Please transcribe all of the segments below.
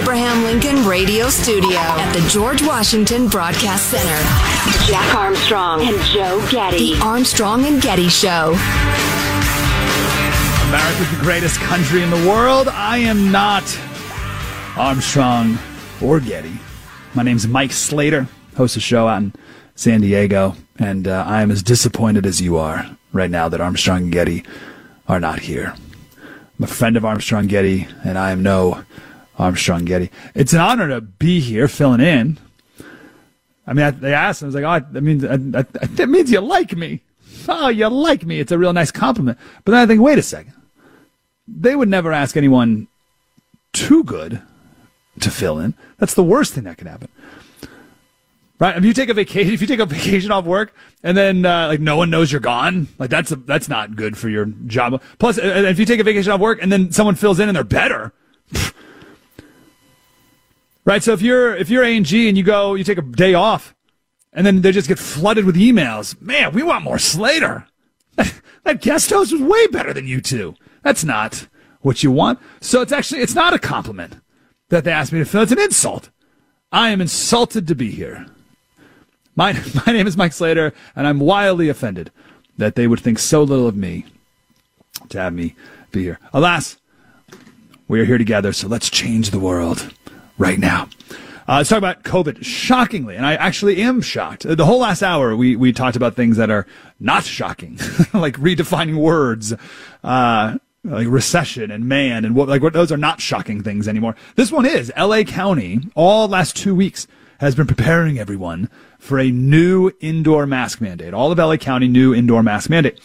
Abraham Lincoln Radio Studio at the George Washington Broadcast Center, Jack Armstrong and Joe Getty. The Armstrong and Getty Show. America's the greatest country in the world. I am not Armstrong or Getty. My name's Mike Slater, host a show out in San Diego, and uh, I am as disappointed as you are right now that Armstrong and Getty are not here. I'm a friend of Armstrong Getty, and I am no Armstrong Getty. It's an honor to be here filling in. I mean, I, they asked, I was like, oh, that means, I, I, that means you like me. Oh, you like me. It's a real nice compliment. But then I think, wait a second. They would never ask anyone too good to fill in. That's the worst thing that could happen. Right? If you take a vacation, if you take a vacation off work and then uh, like no one knows you're gone, like that's a, that's not good for your job. Plus, uh, if you take a vacation off work and then someone fills in and they're better, right? So if you're if you're A and G and you go, you take a day off, and then they just get flooded with emails. Man, we want more Slater. that guest host was way better than you two. That's not what you want. So it's actually it's not a compliment that they asked me to fill. It's an insult. I am insulted to be here. My my name is Mike Slater, and I'm wildly offended that they would think so little of me to have me be here. Alas, we are here together, so let's change the world right now. Uh, let's talk about COVID. Shockingly, and I actually am shocked. The whole last hour, we, we talked about things that are not shocking, like redefining words, uh, like recession and man, and what, like what, those are not shocking things anymore. This one is. LA County, all last two weeks, has been preparing everyone for a new indoor mask mandate. All of LA County new indoor mask mandate.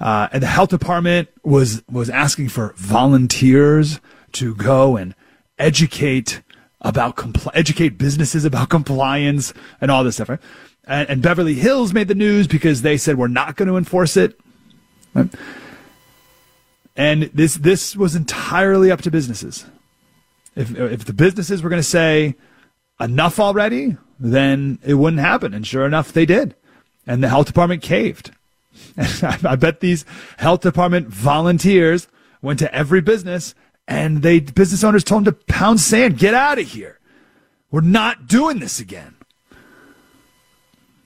Uh, and the health department was, was asking for volunteers to go and educate about compl- educate businesses about compliance and all this stuff. Right? And, and, Beverly Hills made the news because they said we're not going to enforce it. Right? And this this was entirely up to businesses. If if the businesses were going to say enough already, then it wouldn't happen. And sure enough, they did. And the health department caved. And I bet these health department volunteers went to every business and they business owners told them to pound sand, get out of here. We're not doing this again.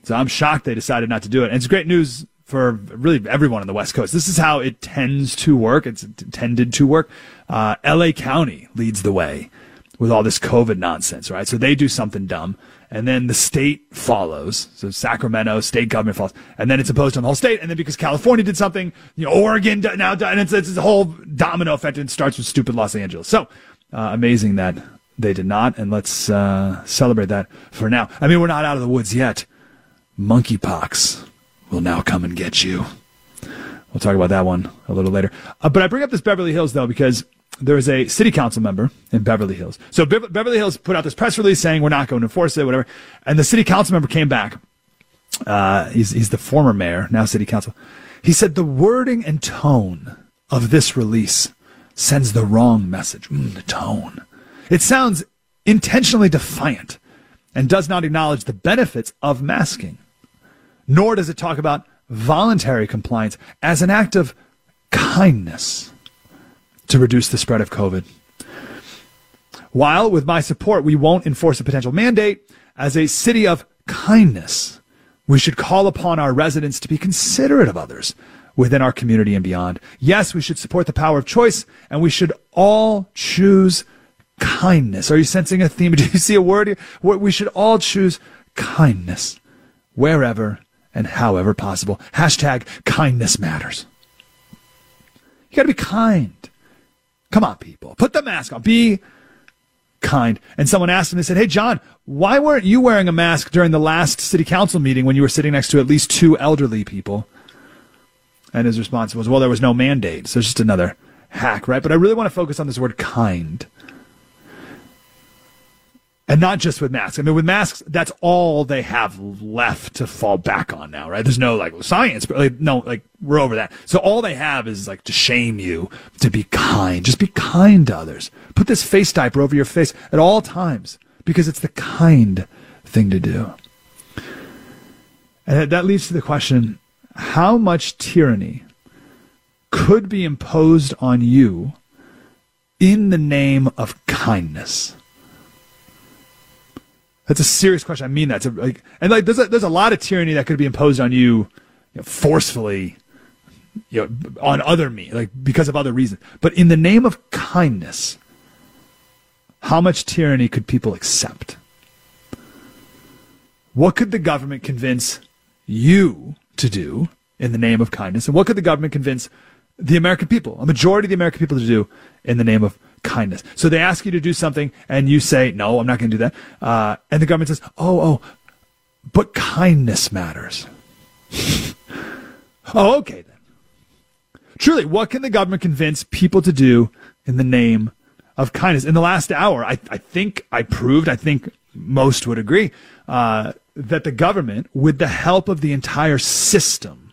So I'm shocked they decided not to do it. And it's great news for really everyone on the West Coast. This is how it tends to work. It's tended to work. Uh, LA County leads the way with all this COVID nonsense, right? So they do something dumb and then the state follows. So Sacramento state government follows, and then it's imposed on the whole state. And then because California did something, you know, Oregon now, and it's, it's a whole domino effect. And it starts with stupid Los Angeles. So uh, amazing that they did not, and let's uh, celebrate that for now. I mean, we're not out of the woods yet. Monkeypox will now come and get you. We'll talk about that one a little later. Uh, but I bring up this Beverly Hills though because there was a city council member in Beverly Hills. So Be- Beverly Hills put out this press release saying we're not going to enforce it, whatever. And the city council member came back. Uh, he's, he's the former mayor, now city council. He said the wording and tone of this release sends the wrong message. Mm, the tone. It sounds intentionally defiant and does not acknowledge the benefits of masking. Nor does it talk about voluntary compliance as an act of kindness to reduce the spread of COVID. While, with my support, we won't enforce a potential mandate, as a city of kindness, we should call upon our residents to be considerate of others within our community and beyond. Yes, we should support the power of choice, and we should all choose kindness. Are you sensing a theme? Do you see a word here? We should all choose kindness wherever and however possible. Hashtag kindness matters. You gotta be kind. Come on, people. Put the mask on. Be kind. And someone asked him, they said, Hey, John, why weren't you wearing a mask during the last city council meeting when you were sitting next to at least two elderly people? And his response was, Well, there was no mandate. So it's just another hack, right? But I really want to focus on this word kind. And not just with masks. I mean, with masks, that's all they have left to fall back on now, right? There's no like science, but like, no, like we're over that. So all they have is like to shame you, to be kind. Just be kind to others. Put this face diaper over your face at all times because it's the kind thing to do. And that leads to the question, how much tyranny could be imposed on you in the name of kindness? That's a serious question. I mean that. A, like, and like, there's a, there's a lot of tyranny that could be imposed on you, you know, forcefully, you know, on other me, like because of other reasons. But in the name of kindness, how much tyranny could people accept? What could the government convince you to do in the name of kindness? And what could the government convince the American people, a majority of the American people to do in the name of kindness. So they ask you to do something and you say, no, I'm not going to do that. Uh, and the government says, oh, oh, but kindness matters. oh, okay then. Truly, what can the government convince people to do in the name of kindness? In the last hour, I, I think I proved, I think most would agree, uh, that the government, with the help of the entire system,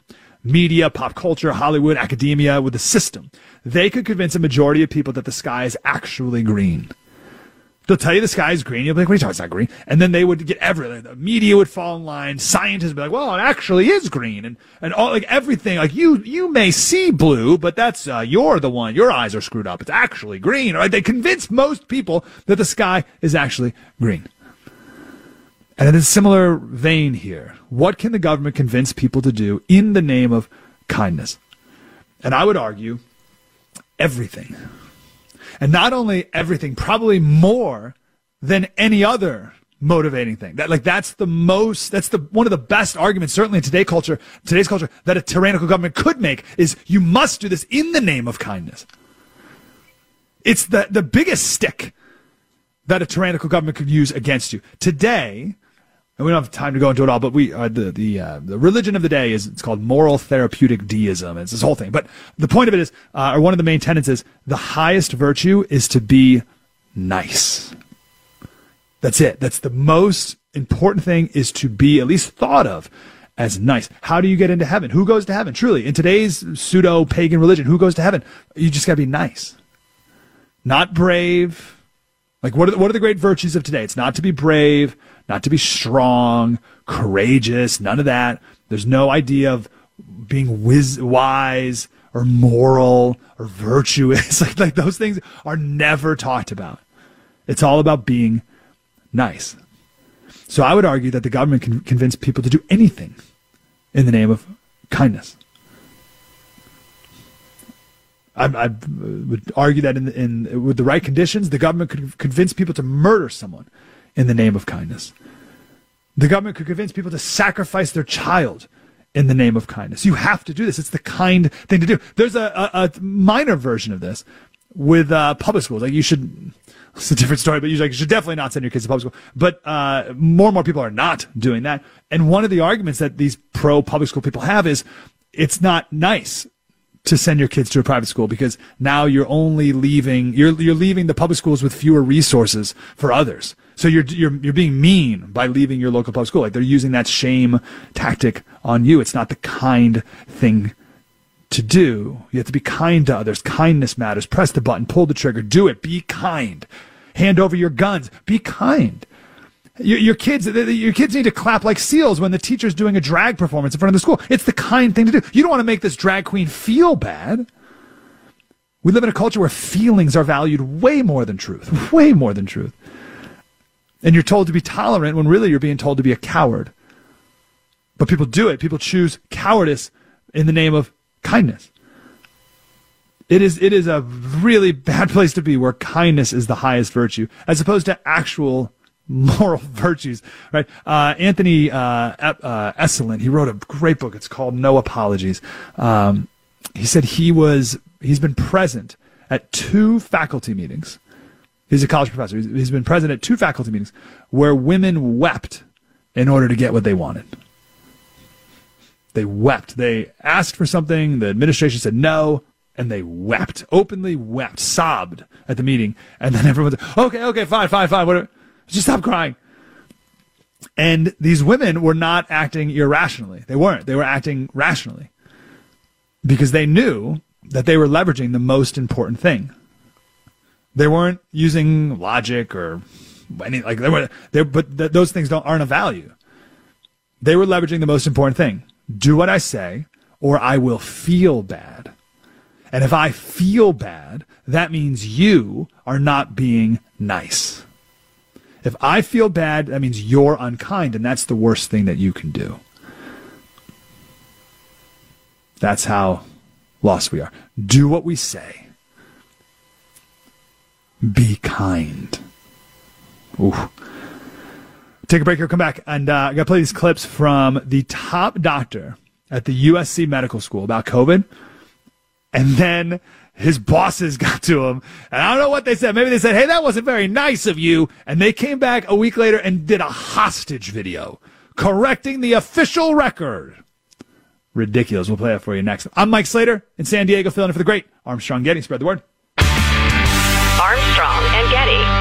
media, pop culture, Hollywood, academia, with the system, they could convince a majority of people that the sky is actually green. They'll tell you the sky is green. You'll be like, what are you talking? It's not green. And then they would get everything. The media would fall in line. Scientists would be like, well, it actually is green. And, and all, like everything, like you, you may see blue, but that's, uh, you're the one. Your eyes are screwed up. It's actually green. Right? They convince most people that the sky is actually green. And in a similar vein here, what can the government convince people to do in the name of kindness? And I would argue everything. And not only everything, probably more than any other motivating thing. That like that's the most that's the one of the best arguments certainly in today's culture, today's culture that a tyrannical government could make is you must do this in the name of kindness. It's the the biggest stick that a tyrannical government could use against you. Today, and we don't have time to go into it all, but we uh, the the uh, the religion of the day is it's called moral therapeutic deism. It's this whole thing, but the point of it is, uh, or one of the main tenets is, the highest virtue is to be nice. That's it. That's the most important thing is to be at least thought of as nice. How do you get into heaven? Who goes to heaven? Truly, in today's pseudo pagan religion, who goes to heaven? You just got to be nice, not brave. Like what are the, what are the great virtues of today? It's not to be brave not to be strong, courageous, none of that. There's no idea of being wise or moral or virtuous. like, like those things are never talked about. It's all about being nice. So I would argue that the government can convince people to do anything in the name of kindness. I, I would argue that in, in with the right conditions, the government could convince people to murder someone in the name of kindness. The government could convince people to sacrifice their child in the name of kindness. You have to do this. It's the kind thing to do. There's a, a, a minor version of this with uh, public schools. Like you should, it's a different story, but you, like, you should definitely not send your kids to public school. But uh, more and more people are not doing that. And one of the arguments that these pro public school people have is it's not nice to send your kids to a private school because now you're only leaving you're you're leaving the public schools with fewer resources for others. So you're you're you're being mean by leaving your local public school. Like they're using that shame tactic on you. It's not the kind thing to do. You have to be kind to others. Kindness matters. Press the button, pull the trigger, do it. Be kind. Hand over your guns. Be kind. Your, your kids, your kids need to clap like seals when the teacher's doing a drag performance in front of the school. It's the kind thing to do. You don't want to make this drag queen feel bad. We live in a culture where feelings are valued way more than truth, way more than truth. And you're told to be tolerant when really you're being told to be a coward. But people do it. People choose cowardice in the name of kindness. It is, it is a really bad place to be where kindness is the highest virtue as opposed to actual moral virtues, right? Uh, Anthony uh, uh, Esolen, he wrote a great book. It's called No Apologies. Um, he said he was he's been present at two faculty meetings. He's a college professor. he's, he's been present at two faculty meetings where women wept in order to get what they wanted. They wept. They asked for something. The administration said no, and they wept, openly wept, sobbed at the meeting. And then everyone said, okay, okay, fine, fine, fine, whatever. Just stop crying. And these women were not acting irrationally. They weren't. They were acting rationally because they knew that they were leveraging the most important thing. They weren't using logic or any like they were they but th- those things don't aren't of value. They were leveraging the most important thing. Do what I say or I will feel bad. And if I feel bad, that means you are not being nice. If I feel bad, that means you're unkind, and that's the worst thing that you can do. That's how lost we are. Do what we say. Be kind. Ooh. Take a break here, come back, and uh, I got to play these clips from the top doctor at the USC Medical School about COVID. And then his bosses got to him. And I don't know what they said. Maybe they said, hey, that wasn't very nice of you. And they came back a week later and did a hostage video correcting the official record. Ridiculous. We'll play that for you next. I'm Mike Slater in San Diego, filling in for the great Armstrong Getty. Spread the word. Armstrong and Getty.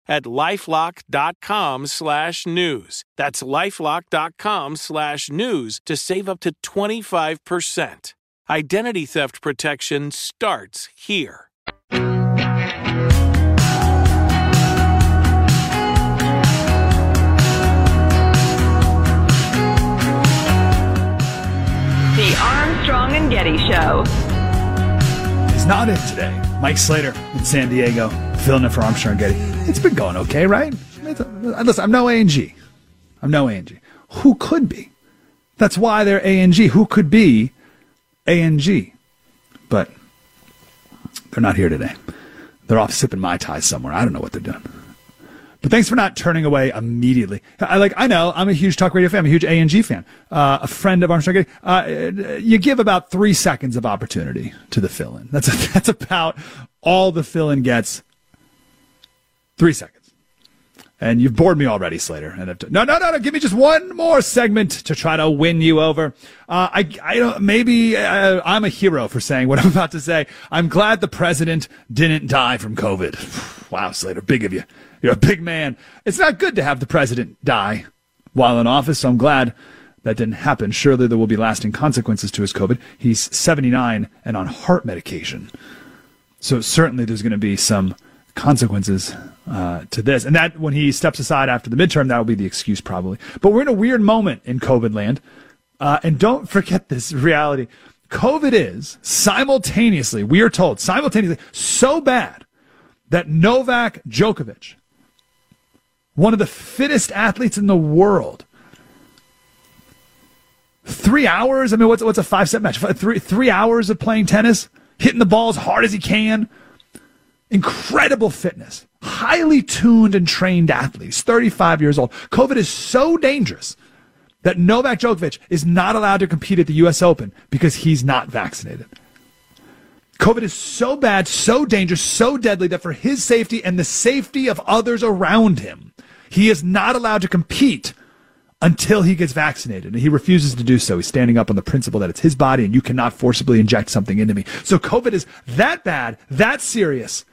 at lifelock.com slash news. That's lifelock.com slash news to save up to 25%. Identity theft protection starts here. The Armstrong and Getty Show. Not in today. Mike Slater in San Diego, filling in for Armstrong Getty. It's been going okay, right? Listen, I'm no A&G. I'm no A&G. Who could be? That's why they're A&G. Who could be A&G? But they're not here today. They're off sipping Mai Tais somewhere. I don't know what they're doing. But thanks for not turning away immediately. I like. I know. I'm a huge talk radio fan. I'm a huge A and G fan. Uh, a friend of Armstrong. Uh, you give about three seconds of opportunity to the fill-in. That's a, that's about all the fill-in gets. Three seconds. And you've bored me already, Slater. And to, no, no, no, no. Give me just one more segment to try to win you over. Uh, I, I don't. Maybe uh, I'm a hero for saying what I'm about to say. I'm glad the president didn't die from COVID. wow, Slater, big of you. You're a big man. It's not good to have the president die while in office, so I'm glad that didn't happen. Surely there will be lasting consequences to his COVID. He's 79 and on heart medication. So certainly there's going to be some consequences uh, to this. And that when he steps aside after the midterm, that will be the excuse probably. But we're in a weird moment in COVID land. Uh, and don't forget this reality. COVID is simultaneously, we are told, simultaneously so bad that Novak Djokovic one of the fittest athletes in the world. Three hours. I mean, what's what's a five set match? Three three hours of playing tennis, hitting the ball as hard as he can. Incredible fitness, highly tuned and trained athletes. Thirty five years old. COVID is so dangerous that Novak Djokovic is not allowed to compete at the U.S. Open because he's not vaccinated. COVID is so bad, so dangerous, so deadly that for his safety and the safety of others around him, he is not allowed to compete until he gets vaccinated. And he refuses to do so. He's standing up on the principle that it's his body and you cannot forcibly inject something into me. So COVID is that bad, that serious,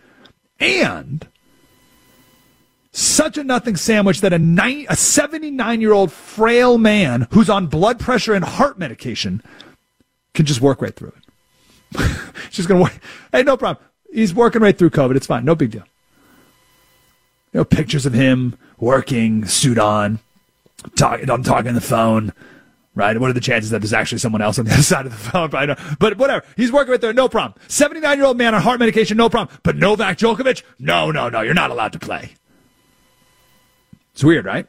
and such a nothing sandwich that a, a 79 year old frail man who's on blood pressure and heart medication can just work right through it. She's going to work. Hey, no problem. He's working right through COVID. It's fine. No big deal. You know, pictures of him working, suit on, talking, I'm talking on the phone, right? What are the chances that there's actually someone else on the other side of the phone? But whatever. He's working right there. No problem. 79 year old man on heart medication. No problem. But Novak Djokovic? No, no, no. You're not allowed to play. It's weird, right?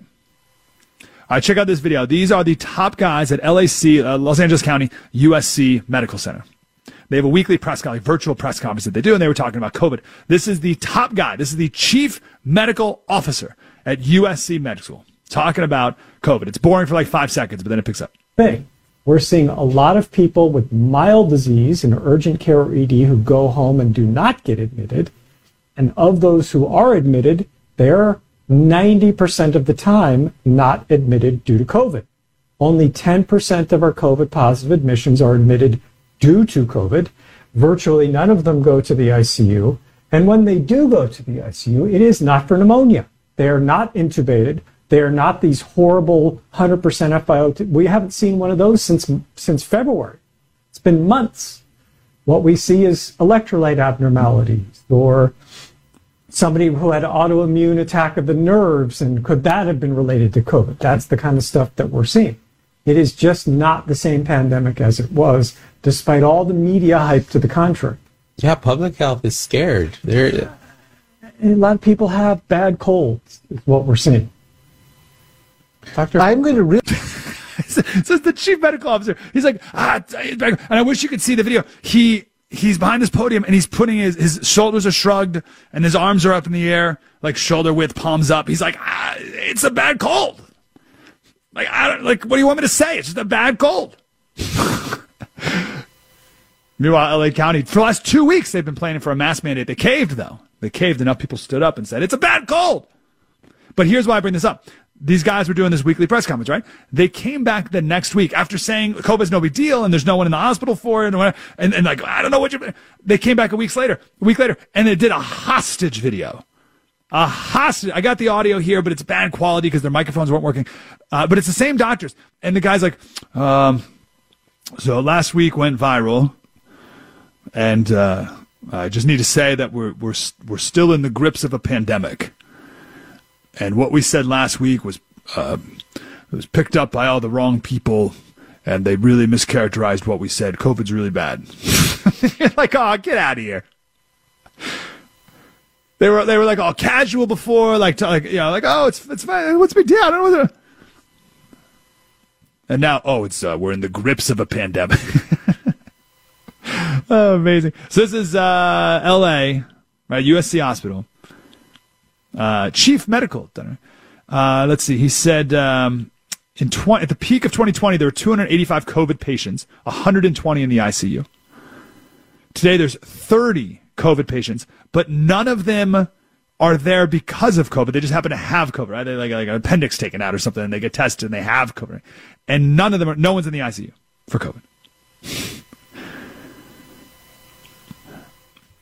All right, check out this video. These are the top guys at LAC, uh, Los Angeles County USC Medical Center. They have a weekly press conference, virtual press conference that they do, and they were talking about COVID. This is the top guy. This is the chief medical officer at USC Medical School talking about COVID. It's boring for like five seconds, but then it picks up. Thing. We're seeing a lot of people with mild disease in urgent care or ED who go home and do not get admitted. And of those who are admitted, they're 90% of the time not admitted due to COVID. Only 10% of our COVID positive admissions are admitted due to COVID. Virtually none of them go to the ICU. And when they do go to the ICU, it is not for pneumonia. They are not intubated. They are not these horrible 100% FiO2. We haven't seen one of those since, since February. It's been months. What we see is electrolyte abnormalities or somebody who had autoimmune attack of the nerves and could that have been related to COVID? That's the kind of stuff that we're seeing. It is just not the same pandemic as it was, despite all the media hype to the contrary. Yeah, public health is scared. They're... A lot of people have bad colds, is what we're seeing. Doctor, I'm going to really. says the chief medical officer. He's like, ah, and I wish you could see the video. He he's behind this podium and he's putting his, his shoulders are shrugged and his arms are up in the air, like shoulder width, palms up. He's like, ah, it's a bad cold. Like, I don't, like, what do you want me to say? It's just a bad cold. Meanwhile, LA County, for the last two weeks, they've been planning for a mask mandate. They caved, though. They caved. Enough people stood up and said, it's a bad cold. But here's why I bring this up. These guys were doing this weekly press conference, right? They came back the next week after saying COVID's no big deal and there's no one in the hospital for it. And, and, and like, I don't know what you, they came back a week later, a week later, and they did a hostage video. A hostage. I got the audio here, but it's bad quality because their microphones weren't working. Uh, but it's the same doctors. And the guy's like, um, so last week went viral and, uh, I just need to say that we're, we're, we're still in the grips of a pandemic. And what we said last week was uh, was picked up by all the wrong people, and they really mischaracterized what we said. COVID's really bad. like, oh, get out of here. They were they were like all casual before, like to, like you know, like oh, it's it's fine. What's the big deal? I don't know. And now, oh, it's uh, we're in the grips of a pandemic. oh, amazing. So this is uh, L.A. right, USC Hospital uh, chief medical. Uh, let's see. He said um, in 20, at the peak of 2020, there were 285 COVID patients, 120 in the ICU. Today, there's 30 COVID patients, but none of them are there because of COVID. They just happen to have COVID, right? They like, like an appendix taken out or something, and they get tested and they have COVID. And none of them are. No one's in the ICU for COVID.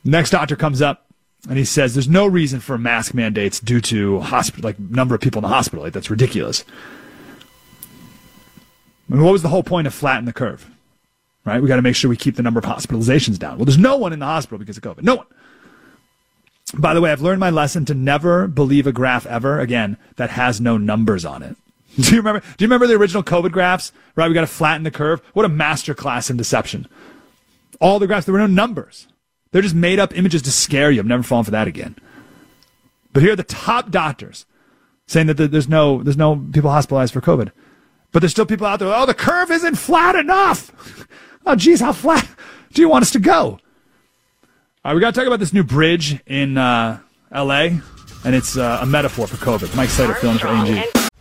Next doctor comes up and he says there's no reason for mask mandates due to hospital, like number of people in the hospital. Like that's ridiculous. I mean, what was the whole point of flatten the curve? Right? We got to make sure we keep the number of hospitalizations down. Well, there's no one in the hospital because of COVID. No one. By the way, I've learned my lesson to never believe a graph ever again that has no numbers on it. Do you remember? Do you remember the original COVID graphs? Right? We got to flatten the curve. What a master class in deception. All the graphs, there were no numbers. They're just made up images to scare you. I'm never falling for that again. But here are the top doctors saying that there's no there's no people hospitalized for COVID. But there's still people out there. Oh, the curve isn't flat enough. oh, geez, how flat do you want us to go? All right, we got to talk about this new bridge in uh, L.A. and it's uh, a metaphor for COVID. Mike Slater filling for A&G.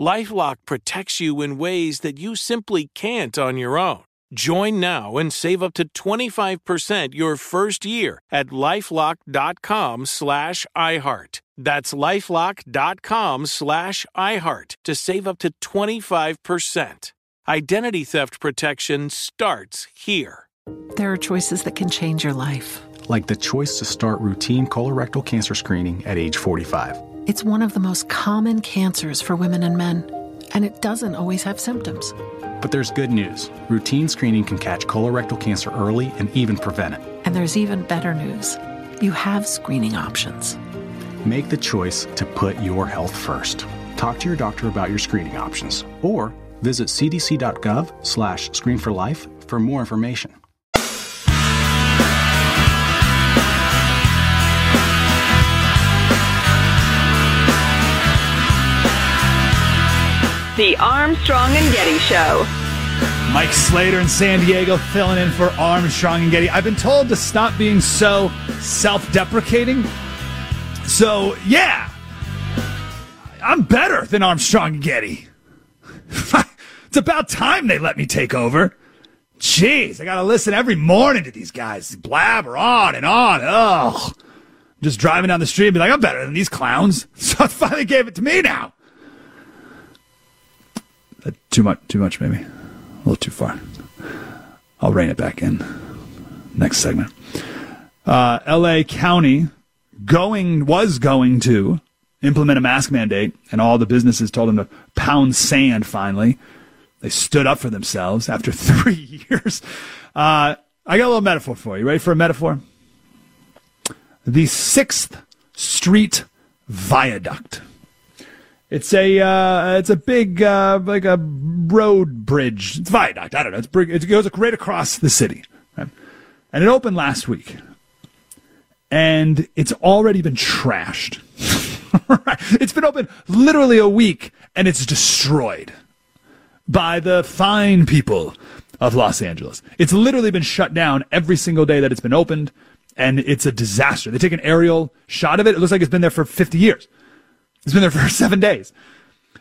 LifeLock protects you in ways that you simply can't on your own. Join now and save up to 25% your first year at lifelock.com slash iHeart. That's lifelock.com slash iHeart to save up to 25%. Identity theft protection starts here. There are choices that can change your life. Like the choice to start routine colorectal cancer screening at age 45. It's one of the most common cancers for women and men. and it doesn't always have symptoms. But there's good news. Routine screening can catch colorectal cancer early and even prevent it. And there's even better news you have screening options. Make the choice to put your health first. Talk to your doctor about your screening options or visit cdc.gov slash screen for life for more information. The Armstrong and Getty Show. Mike Slater in San Diego filling in for Armstrong and Getty. I've been told to stop being so self deprecating. So, yeah, I'm better than Armstrong and Getty. it's about time they let me take over. Jeez, I got to listen every morning to these guys blabber on and on. Ugh. Just driving down the street and be like, I'm better than these clowns. So I finally gave it to me now. Uh, too much, too much, maybe. A little too far. I'll rein it back in. Next segment. Uh, L.A. County going was going to implement a mask mandate, and all the businesses told them to pound sand. Finally, they stood up for themselves after three years. Uh, I got a little metaphor for you. Ready for a metaphor? The Sixth Street Viaduct. It's a uh, it's a big uh, like a road bridge. It's viaduct. I don't know. It's big, it goes right across the city, right? and it opened last week, and it's already been trashed. It's been open literally a week, and it's destroyed by the fine people of Los Angeles. It's literally been shut down every single day that it's been opened, and it's a disaster. They take an aerial shot of it. It looks like it's been there for 50 years. It's been there for seven days.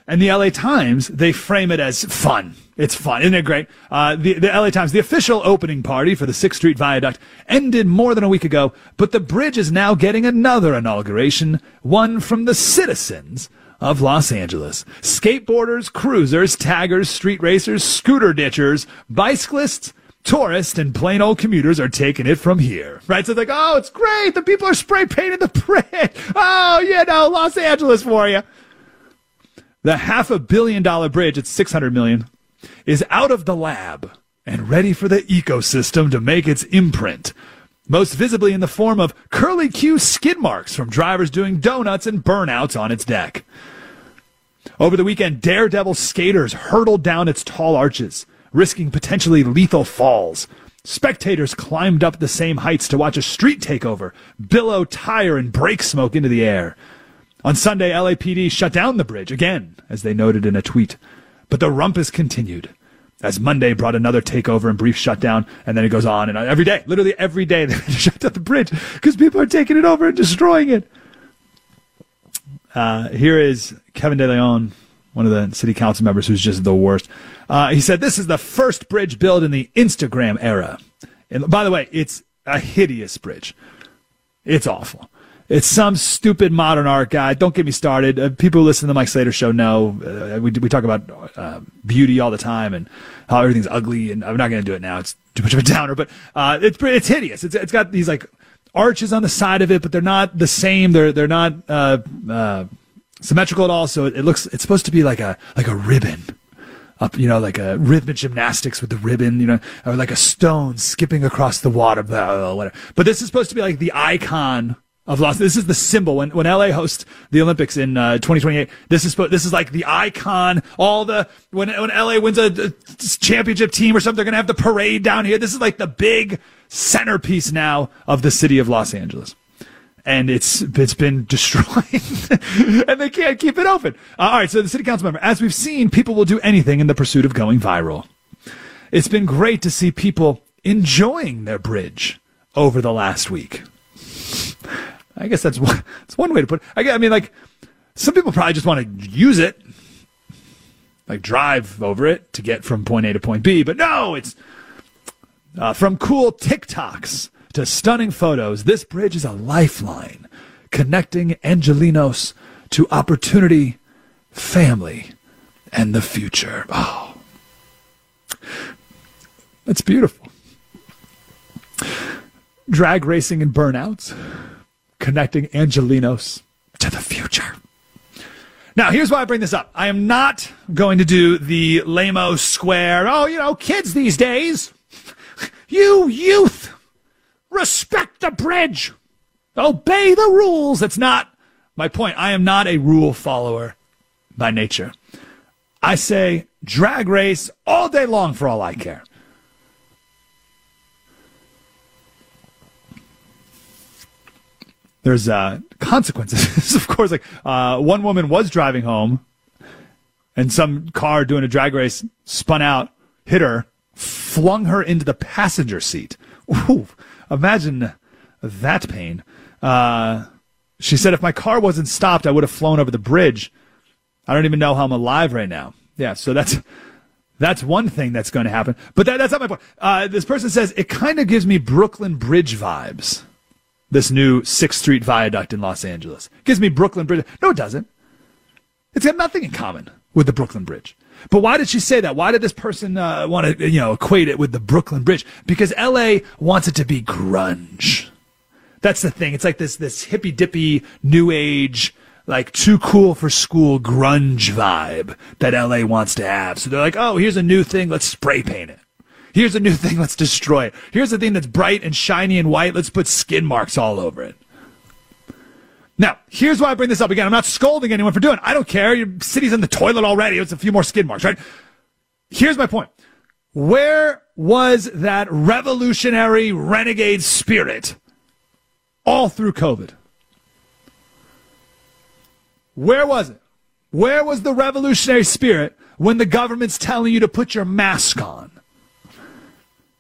And the LA Times, they frame it as fun. It's fun. Isn't it great? Uh, the, the LA Times, the official opening party for the 6th Street Viaduct ended more than a week ago, but the bridge is now getting another inauguration, one from the citizens of Los Angeles. Skateboarders, cruisers, taggers, street racers, scooter ditchers, bicyclists, tourists, and plain old commuters are taking it from here. Right? So it's like, oh, it's great. The people are spray painting the bridge. Oh, you know, Los Angeles for you. The half a billion dollar bridge, it's 600 million, is out of the lab and ready for the ecosystem to make its imprint. Most visibly in the form of curly Q skid marks from drivers doing donuts and burnouts on its deck. Over the weekend, daredevil skaters hurtled down its tall arches, risking potentially lethal falls. Spectators climbed up the same heights to watch a street takeover, billow tire and brake smoke into the air. On Sunday, LAPD shut down the bridge again, as they noted in a tweet. But the rumpus continued as Monday brought another takeover and brief shutdown, and then it goes on and on. every day, literally every day, they shut down the bridge because people are taking it over and destroying it. Uh, here is Kevin De Leon, one of the city council members who's just the worst. Uh, he said, This is the first bridge built in the Instagram era. And by the way, it's a hideous bridge. It's awful. It's some stupid modern art guy. Don't get me started. Uh, people who listen to the Mike Slater show know uh, we we talk about uh, beauty all the time and how everything's ugly. And I'm not going to do it now. It's too much of a downer. But uh, it's it's hideous. It's it's got these like arches on the side of it, but they're not the same. They're they're not uh, uh, symmetrical at all. So it, looks it's supposed to be like a like a ribbon up, you know, like a rhythmic gymnastics with the ribbon, you know, or like a stone skipping across the water, blah, blah, blah, whatever. But this is supposed to be like the icon of Los. This is the symbol when when LA hosts the Olympics in uh, 2028. This is this is like the icon. All the when when LA wins a, a championship team or something, they're gonna have the parade down here. This is like the big centerpiece now of the city of Los Angeles. And it's it's been destroyed, and they can't keep it open. Uh, all right, so the city council member, as we've seen, people will do anything in the pursuit of going viral. It's been great to see people enjoying their bridge over the last week. I guess that's one, that's one way to put it. I, I mean, like, some people probably just want to use it, like drive over it to get from point A to point B, but no, it's uh, from cool TikToks to stunning photos. This bridge is a lifeline connecting Angelenos to opportunity, family, and the future. Oh, that's beautiful. Drag racing and burnouts connecting Angelenos to the future. Now, here's why I bring this up. I am not going to do the lamo square. Oh, you know, kids these days. You youth, respect the bridge. Obey the rules. That's not my point. I am not a rule follower by nature. I say drag race all day long for all I care. There's uh, consequences. of course, like uh, one woman was driving home, and some car doing a drag race spun out, hit her, flung her into the passenger seat. Ooh, imagine that pain. Uh, she said, if my car wasn't stopped, I would have flown over the bridge. I don't even know how I'm alive right now. Yeah, so that's that's one thing that's going to happen. But that, that's not my point. Uh, this person says it kind of gives me Brooklyn Bridge vibes. This new Sixth Street Viaduct in Los Angeles gives me Brooklyn Bridge. No, it doesn't. It's got nothing in common with the Brooklyn Bridge. But why did she say that? Why did this person uh, want to, you know, equate it with the Brooklyn Bridge? Because L.A. wants it to be grunge. That's the thing. It's like this this hippy dippy new age like too cool for school grunge vibe that LA wants to have. So they're like, oh, here's a new thing, let's spray paint it. Here's a new thing, let's destroy it. Here's a thing that's bright and shiny and white, let's put skin marks all over it. Now, here's why I bring this up again. I'm not scolding anyone for doing it. I don't care. Your city's in the toilet already. It's a few more skid marks, right? Here's my point. Where was that revolutionary renegade spirit all through COVID? Where was it? Where was the revolutionary spirit when the government's telling you to put your mask on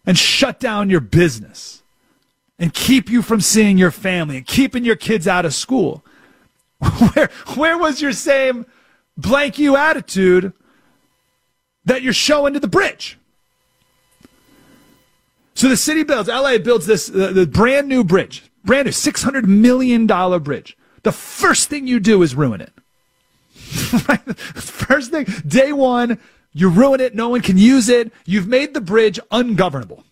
and shut down your business and keep you from seeing your family and keeping your kids out of school? Where, where was your same blank you attitude that you're showing to the bridge? So the city builds, LA builds this uh, the brand new bridge, brand new $600 million bridge. The first thing you do is ruin it. First thing, day one, you ruin it. No one can use it. You've made the bridge ungovernable.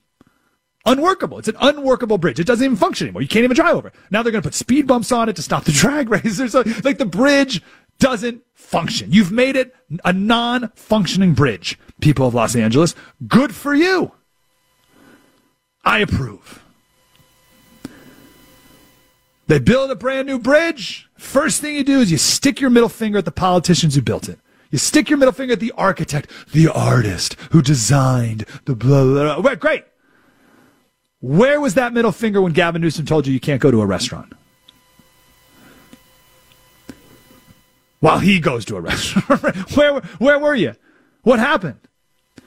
Unworkable. It's an unworkable bridge. It doesn't even function anymore. You can't even drive over it. Now they're going to put speed bumps on it to stop the drag racers. Like the bridge doesn't function. You've made it a non-functioning bridge. People of Los Angeles, good for you. I approve. They build a brand new bridge. First thing you do is you stick your middle finger at the politicians who built it. You stick your middle finger at the architect, the artist who designed the blah, blah, blah. Great. Where was that middle finger when Gavin Newsom told you you can't go to a restaurant? While he goes to a restaurant. where, where were you? What happened? I'm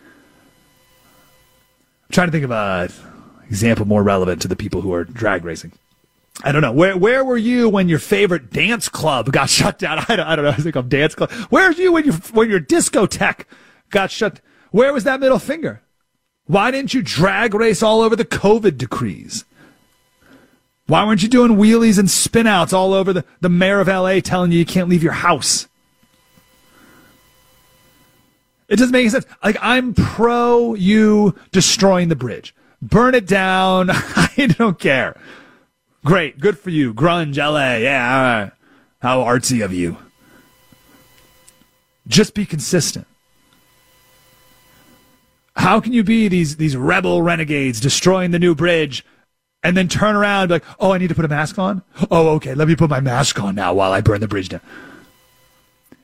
trying to think of an example more relevant to the people who are drag racing. I don't know. Where where were you when your favorite dance club got shut down? I don't, I don't know. I think of dance club. Where were you when your when your discotheque got shut? Where was that middle finger? Why didn't you drag race all over the COVID decrees? Why weren't you doing wheelies and spinouts all over the, the mayor of LA telling you you can't leave your house? It doesn't make sense. Like, I'm pro you destroying the bridge. Burn it down. I don't care. Great. Good for you. Grunge, LA. Yeah. All right. How artsy of you. Just be consistent. How can you be these, these rebel renegades destroying the new bridge and then turn around and be like, oh, I need to put a mask on? Oh, okay. Let me put my mask on now while I burn the bridge down.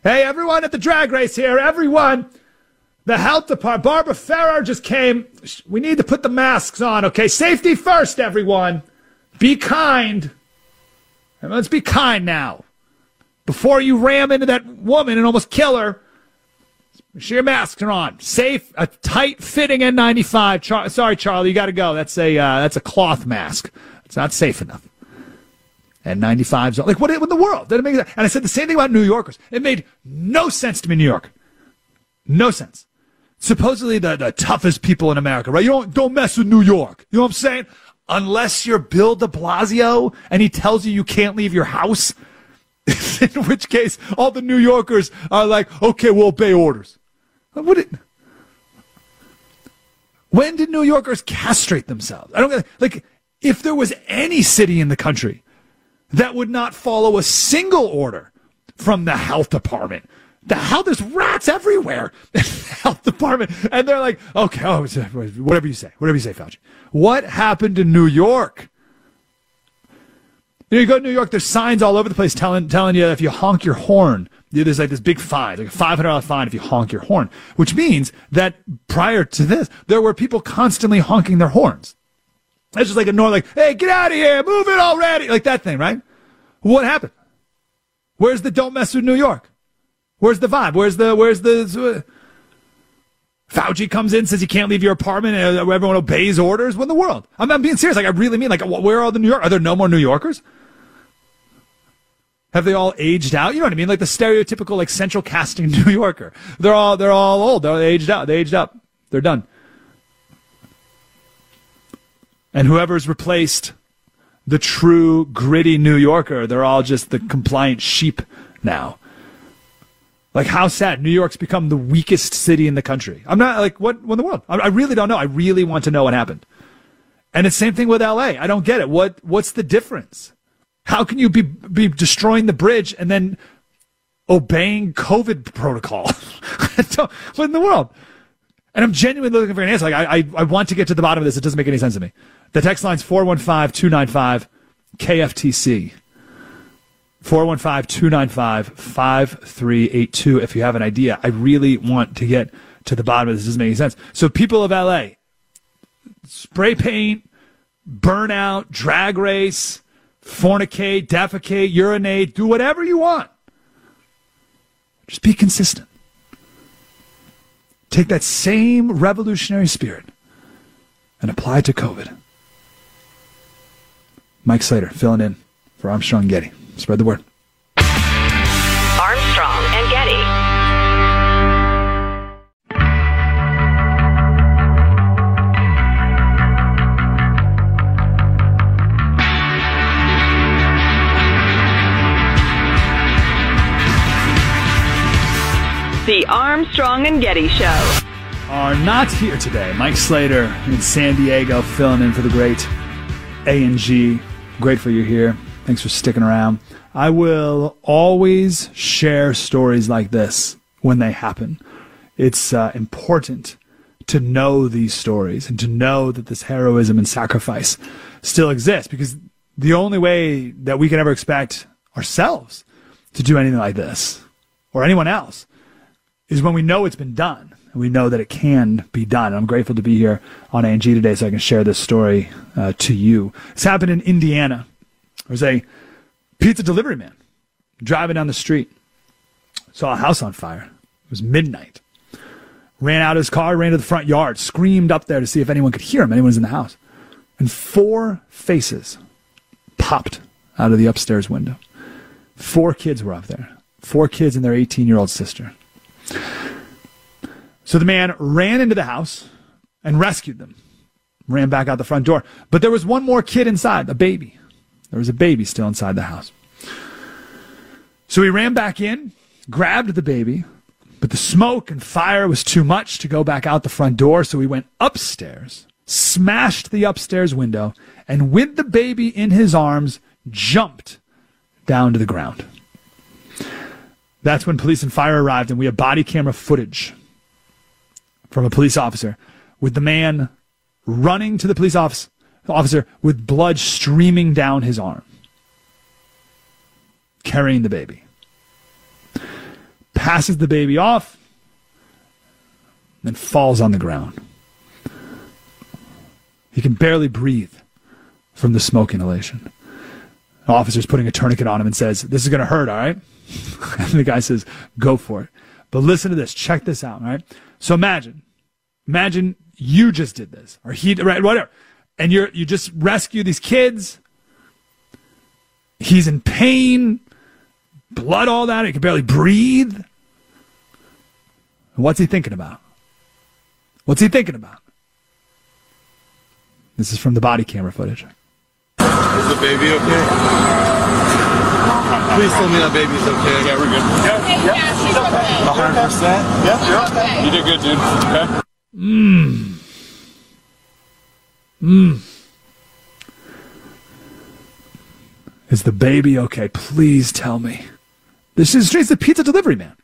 Hey, everyone at the drag race here. Everyone. The health department. Barbara Ferrer just came. We need to put the masks on, okay? Safety first, everyone. Be kind. And Let's be kind now. Before you ram into that woman and almost kill her, make sure your masks are on. Safe, a tight-fitting N95. Char- sorry, Charlie, you got to go. That's a uh, that's a cloth mask. It's not safe enough. N95s, like what in the world? It make? And I said the same thing about New Yorkers. It made no sense to me, New York. No sense. Supposedly the, the toughest people in America, right? You don't don't mess with New York. You know what I'm saying? unless you're Bill de Blasio and he tells you you can't leave your house, in which case all the New Yorkers are like, okay, we'll obey orders. What it, when did New Yorkers castrate themselves? I don't like if there was any city in the country that would not follow a single order from the health department. The hell, there's rats everywhere. in the health department. And they're like, okay, oh, uh, whatever you say, whatever you say, Fauci. What happened in New York? You, know, you go to New York, there's signs all over the place telling, telling you if you honk your horn, there's like this big fine, like a $500 fine if you honk your horn, which means that prior to this, there were people constantly honking their horns. That's just like a normal, like, hey, get out of here, move it already, like that thing, right? What happened? Where's the don't mess with New York? Where's the vibe? Where's the, where's the, uh, Fauci comes in, says you can't leave your apartment, and everyone obeys orders. What in the world? I'm, I'm being serious. Like, I really mean, like, where are all the New York? Are there no more New Yorkers? Have they all aged out? You know what I mean? Like the stereotypical, like central casting New Yorker. They're all, they're all old. They're aged out. They aged up. They're done. And whoever's replaced the true gritty New Yorker, they're all just the compliant sheep now. Like how sad New York's become the weakest city in the country. I'm not like what, what in the world? I, I really don't know. I really want to know what happened. And it's same thing with LA. I don't get it. What what's the difference? How can you be be destroying the bridge and then obeying COVID protocol? what in the world? And I'm genuinely looking for an answer. Like I, I, I want to get to the bottom of this. It doesn't make any sense to me. The text line's 415-295 KFTC. 415-295-5382 if you have an idea. I really want to get to the bottom of this. It doesn't make any sense. So people of LA, spray paint, burnout, drag race, fornicate, defecate, urinate, do whatever you want. Just be consistent. Take that same revolutionary spirit and apply it to COVID. Mike Slater filling in for Armstrong Getty. Spread the word. The Armstrong and Getty Show. Are not here today. Mike Slater in San Diego filling in for the great A&G. Grateful you're here. Thanks for sticking around. I will always share stories like this when they happen. It's uh, important to know these stories and to know that this heroism and sacrifice still exists because the only way that we can ever expect ourselves to do anything like this or anyone else is when we know it's been done and we know that it can be done. I'm grateful to be here on A&G today so I can share this story uh, to you. It's happened in Indiana. There's a pizza delivery man driving down the street, saw a house on fire. It was midnight. Ran out of his car, ran to the front yard, screamed up there to see if anyone could hear him, anyone was in the house. And four faces popped out of the upstairs window. Four kids were up there. Four kids and their 18 year old sister. So the man ran into the house and rescued them, ran back out the front door. But there was one more kid inside, a baby. There was a baby still inside the house. So he ran back in, grabbed the baby, but the smoke and fire was too much to go back out the front door. So he went upstairs, smashed the upstairs window, and with the baby in his arms, jumped down to the ground. That's when police and fire arrived, and we have body camera footage from a police officer with the man running to the police office, officer with blood streaming down his arm, carrying the baby. Passes the baby off, then falls on the ground. He can barely breathe from the smoke inhalation. The officer's putting a tourniquet on him and says, This is going to hurt, all right? and the guy says, Go for it. But listen to this. Check this out, all right? So imagine, imagine you just did this, or he, right, whatever, and you're you just rescue these kids. He's in pain, blood all that. He can barely breathe. What's he thinking about? What's he thinking about? This is from the body camera footage. Is the baby okay? Please tell me that baby's okay. Yeah, we're good. Yeah, yeah, she's okay. 100%? Yeah, you're yeah. You did good, dude. Okay. Mmm. Mmm. Is the baby okay? Please tell me. This is he's the pizza delivery man.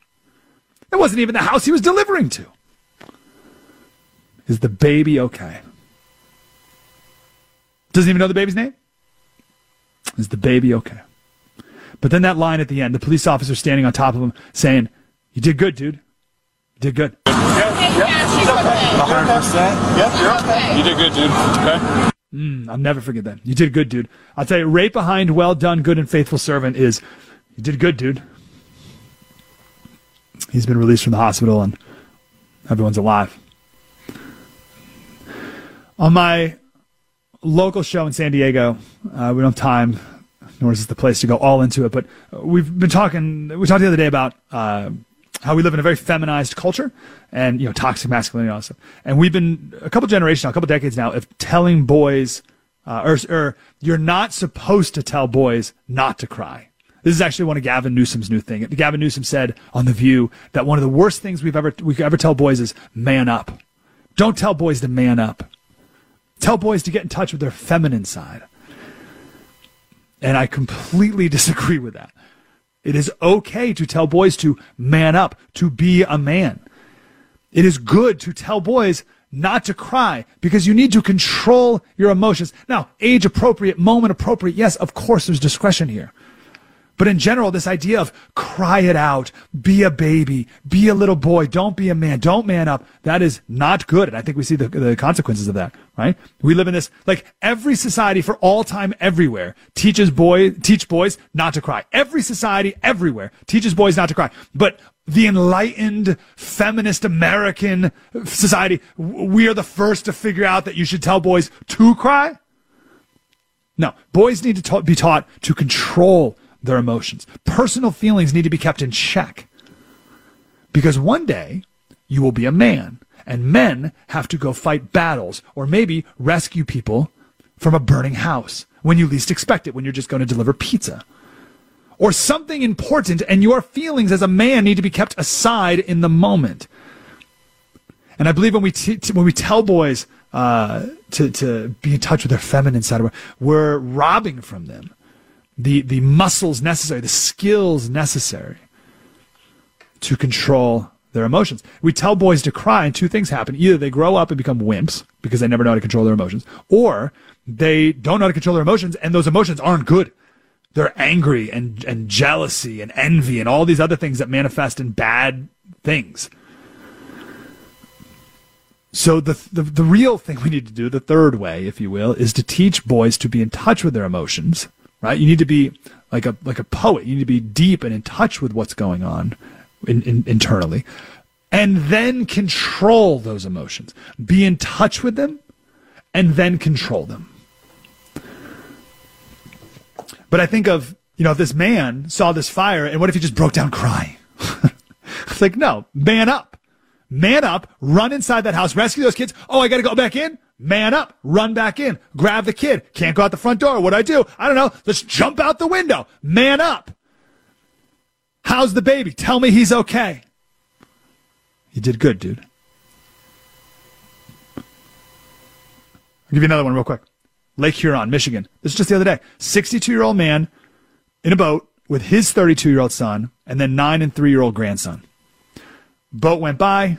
That wasn't even the house he was delivering to. Is the baby okay? Doesn't even know the baby's name? Is the baby okay? But then that line at the end, the police officer standing on top of him saying, You did good, dude. You did good. hundred percent. Yep, you're okay. You did good, dude. Okay. Mm, I'll never forget that. You did good, dude. I'll tell you, right behind well done, good and faithful servant is you did good, dude. He's been released from the hospital and everyone's alive. On my local show in San Diego, uh, we don't have time, nor is this the place to go all into it, but we've been talking, we talked the other day about uh, how we live in a very feminized culture and, you know, toxic masculinity and all stuff. And we've been a couple generations now, a couple decades now, of telling boys, uh, or, or you're not supposed to tell boys not to cry. This is actually one of Gavin Newsom's new thing. Gavin Newsom said on The View that one of the worst things we've ever, we could ever tell boys is man up. Don't tell boys to man up. Tell boys to get in touch with their feminine side. And I completely disagree with that. It is okay to tell boys to man up, to be a man. It is good to tell boys not to cry because you need to control your emotions. Now, age appropriate, moment appropriate. Yes, of course, there's discretion here. But in general, this idea of cry it out, be a baby, be a little boy, don't be a man, don't man up, that is not good. And I think we see the, the consequences of that, right? We live in this, like every society for all time everywhere teaches boy, teach boys not to cry. Every society everywhere teaches boys not to cry. But the enlightened feminist American society, we are the first to figure out that you should tell boys to cry. No, boys need to ta- be taught to control their emotions. Personal feelings need to be kept in check. Because one day you will be a man, and men have to go fight battles or maybe rescue people from a burning house when you least expect it, when you're just going to deliver pizza. Or something important, and your feelings as a man need to be kept aside in the moment. And I believe when we, t- when we tell boys uh, to, to be in touch with their feminine side, we're robbing from them the, the muscles necessary, the skills necessary to control their emotions. We tell boys to cry, and two things happen. Either they grow up and become wimps because they never know how to control their emotions, or they don't know how to control their emotions, and those emotions aren't good. They're angry and, and jealousy and envy and all these other things that manifest in bad things. So the, the the real thing we need to do, the third way, if you will, is to teach boys to be in touch with their emotions right? You need to be like a like a poet. You need to be deep and in touch with what's going on in, in, internally, and then control those emotions. Be in touch with them, and then control them. But I think of you know if this man saw this fire, and what if he just broke down crying? it's like no, man up, man up, run inside that house, rescue those kids. Oh, I got to go back in. Man up, run back in, grab the kid. Can't go out the front door. What do I do? I don't know. Let's jump out the window. Man up. How's the baby? Tell me he's okay. You did good, dude. I'll give you another one real quick. Lake Huron, Michigan. This is just the other day. 62 year old man in a boat with his 32 year old son and then nine and three year old grandson. Boat went by,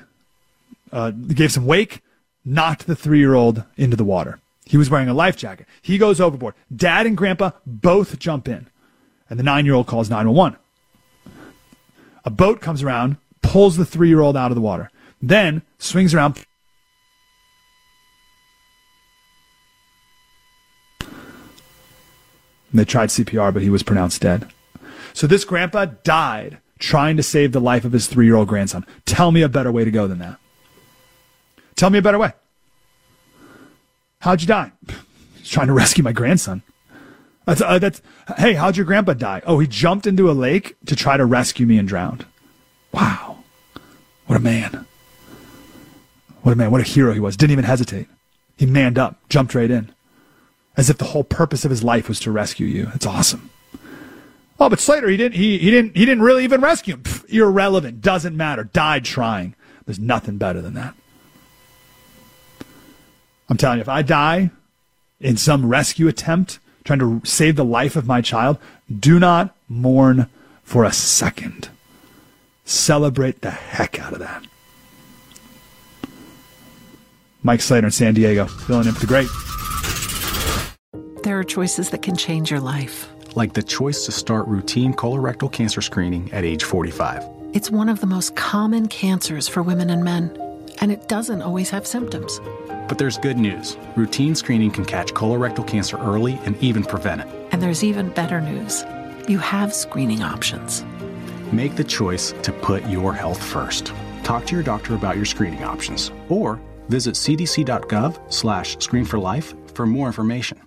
uh, gave some wake knocked the three year old into the water. He was wearing a life jacket. He goes overboard. Dad and grandpa both jump in, and the nine year old calls 911. A boat comes around, pulls the three year old out of the water, then swings around. They tried CPR, but he was pronounced dead. So this grandpa died trying to save the life of his three year old grandson. Tell me a better way to go than that. Tell me a better way. How'd you die? He's trying to rescue my grandson. That's, uh, that's, hey, how'd your grandpa die? Oh, he jumped into a lake to try to rescue me and drowned. Wow. What a man. What a man. What a hero he was. Didn't even hesitate. He manned up, jumped right in. As if the whole purpose of his life was to rescue you. It's awesome. Oh, but Slater, he didn't, he, he didn't, he didn't really even rescue him. Irrelevant. Doesn't matter. Died trying. There's nothing better than that. I'm telling you, if I die in some rescue attempt trying to save the life of my child, do not mourn for a second. Celebrate the heck out of that. Mike Slater in San Diego, filling in for the great. There are choices that can change your life. Like the choice to start routine colorectal cancer screening at age 45. It's one of the most common cancers for women and men, and it doesn't always have symptoms. But there's good news. Routine screening can catch colorectal cancer early and even prevent it. And there's even better news. You have screening options. Make the choice to put your health first. Talk to your doctor about your screening options or visit cdc.gov slash screen for life for more information.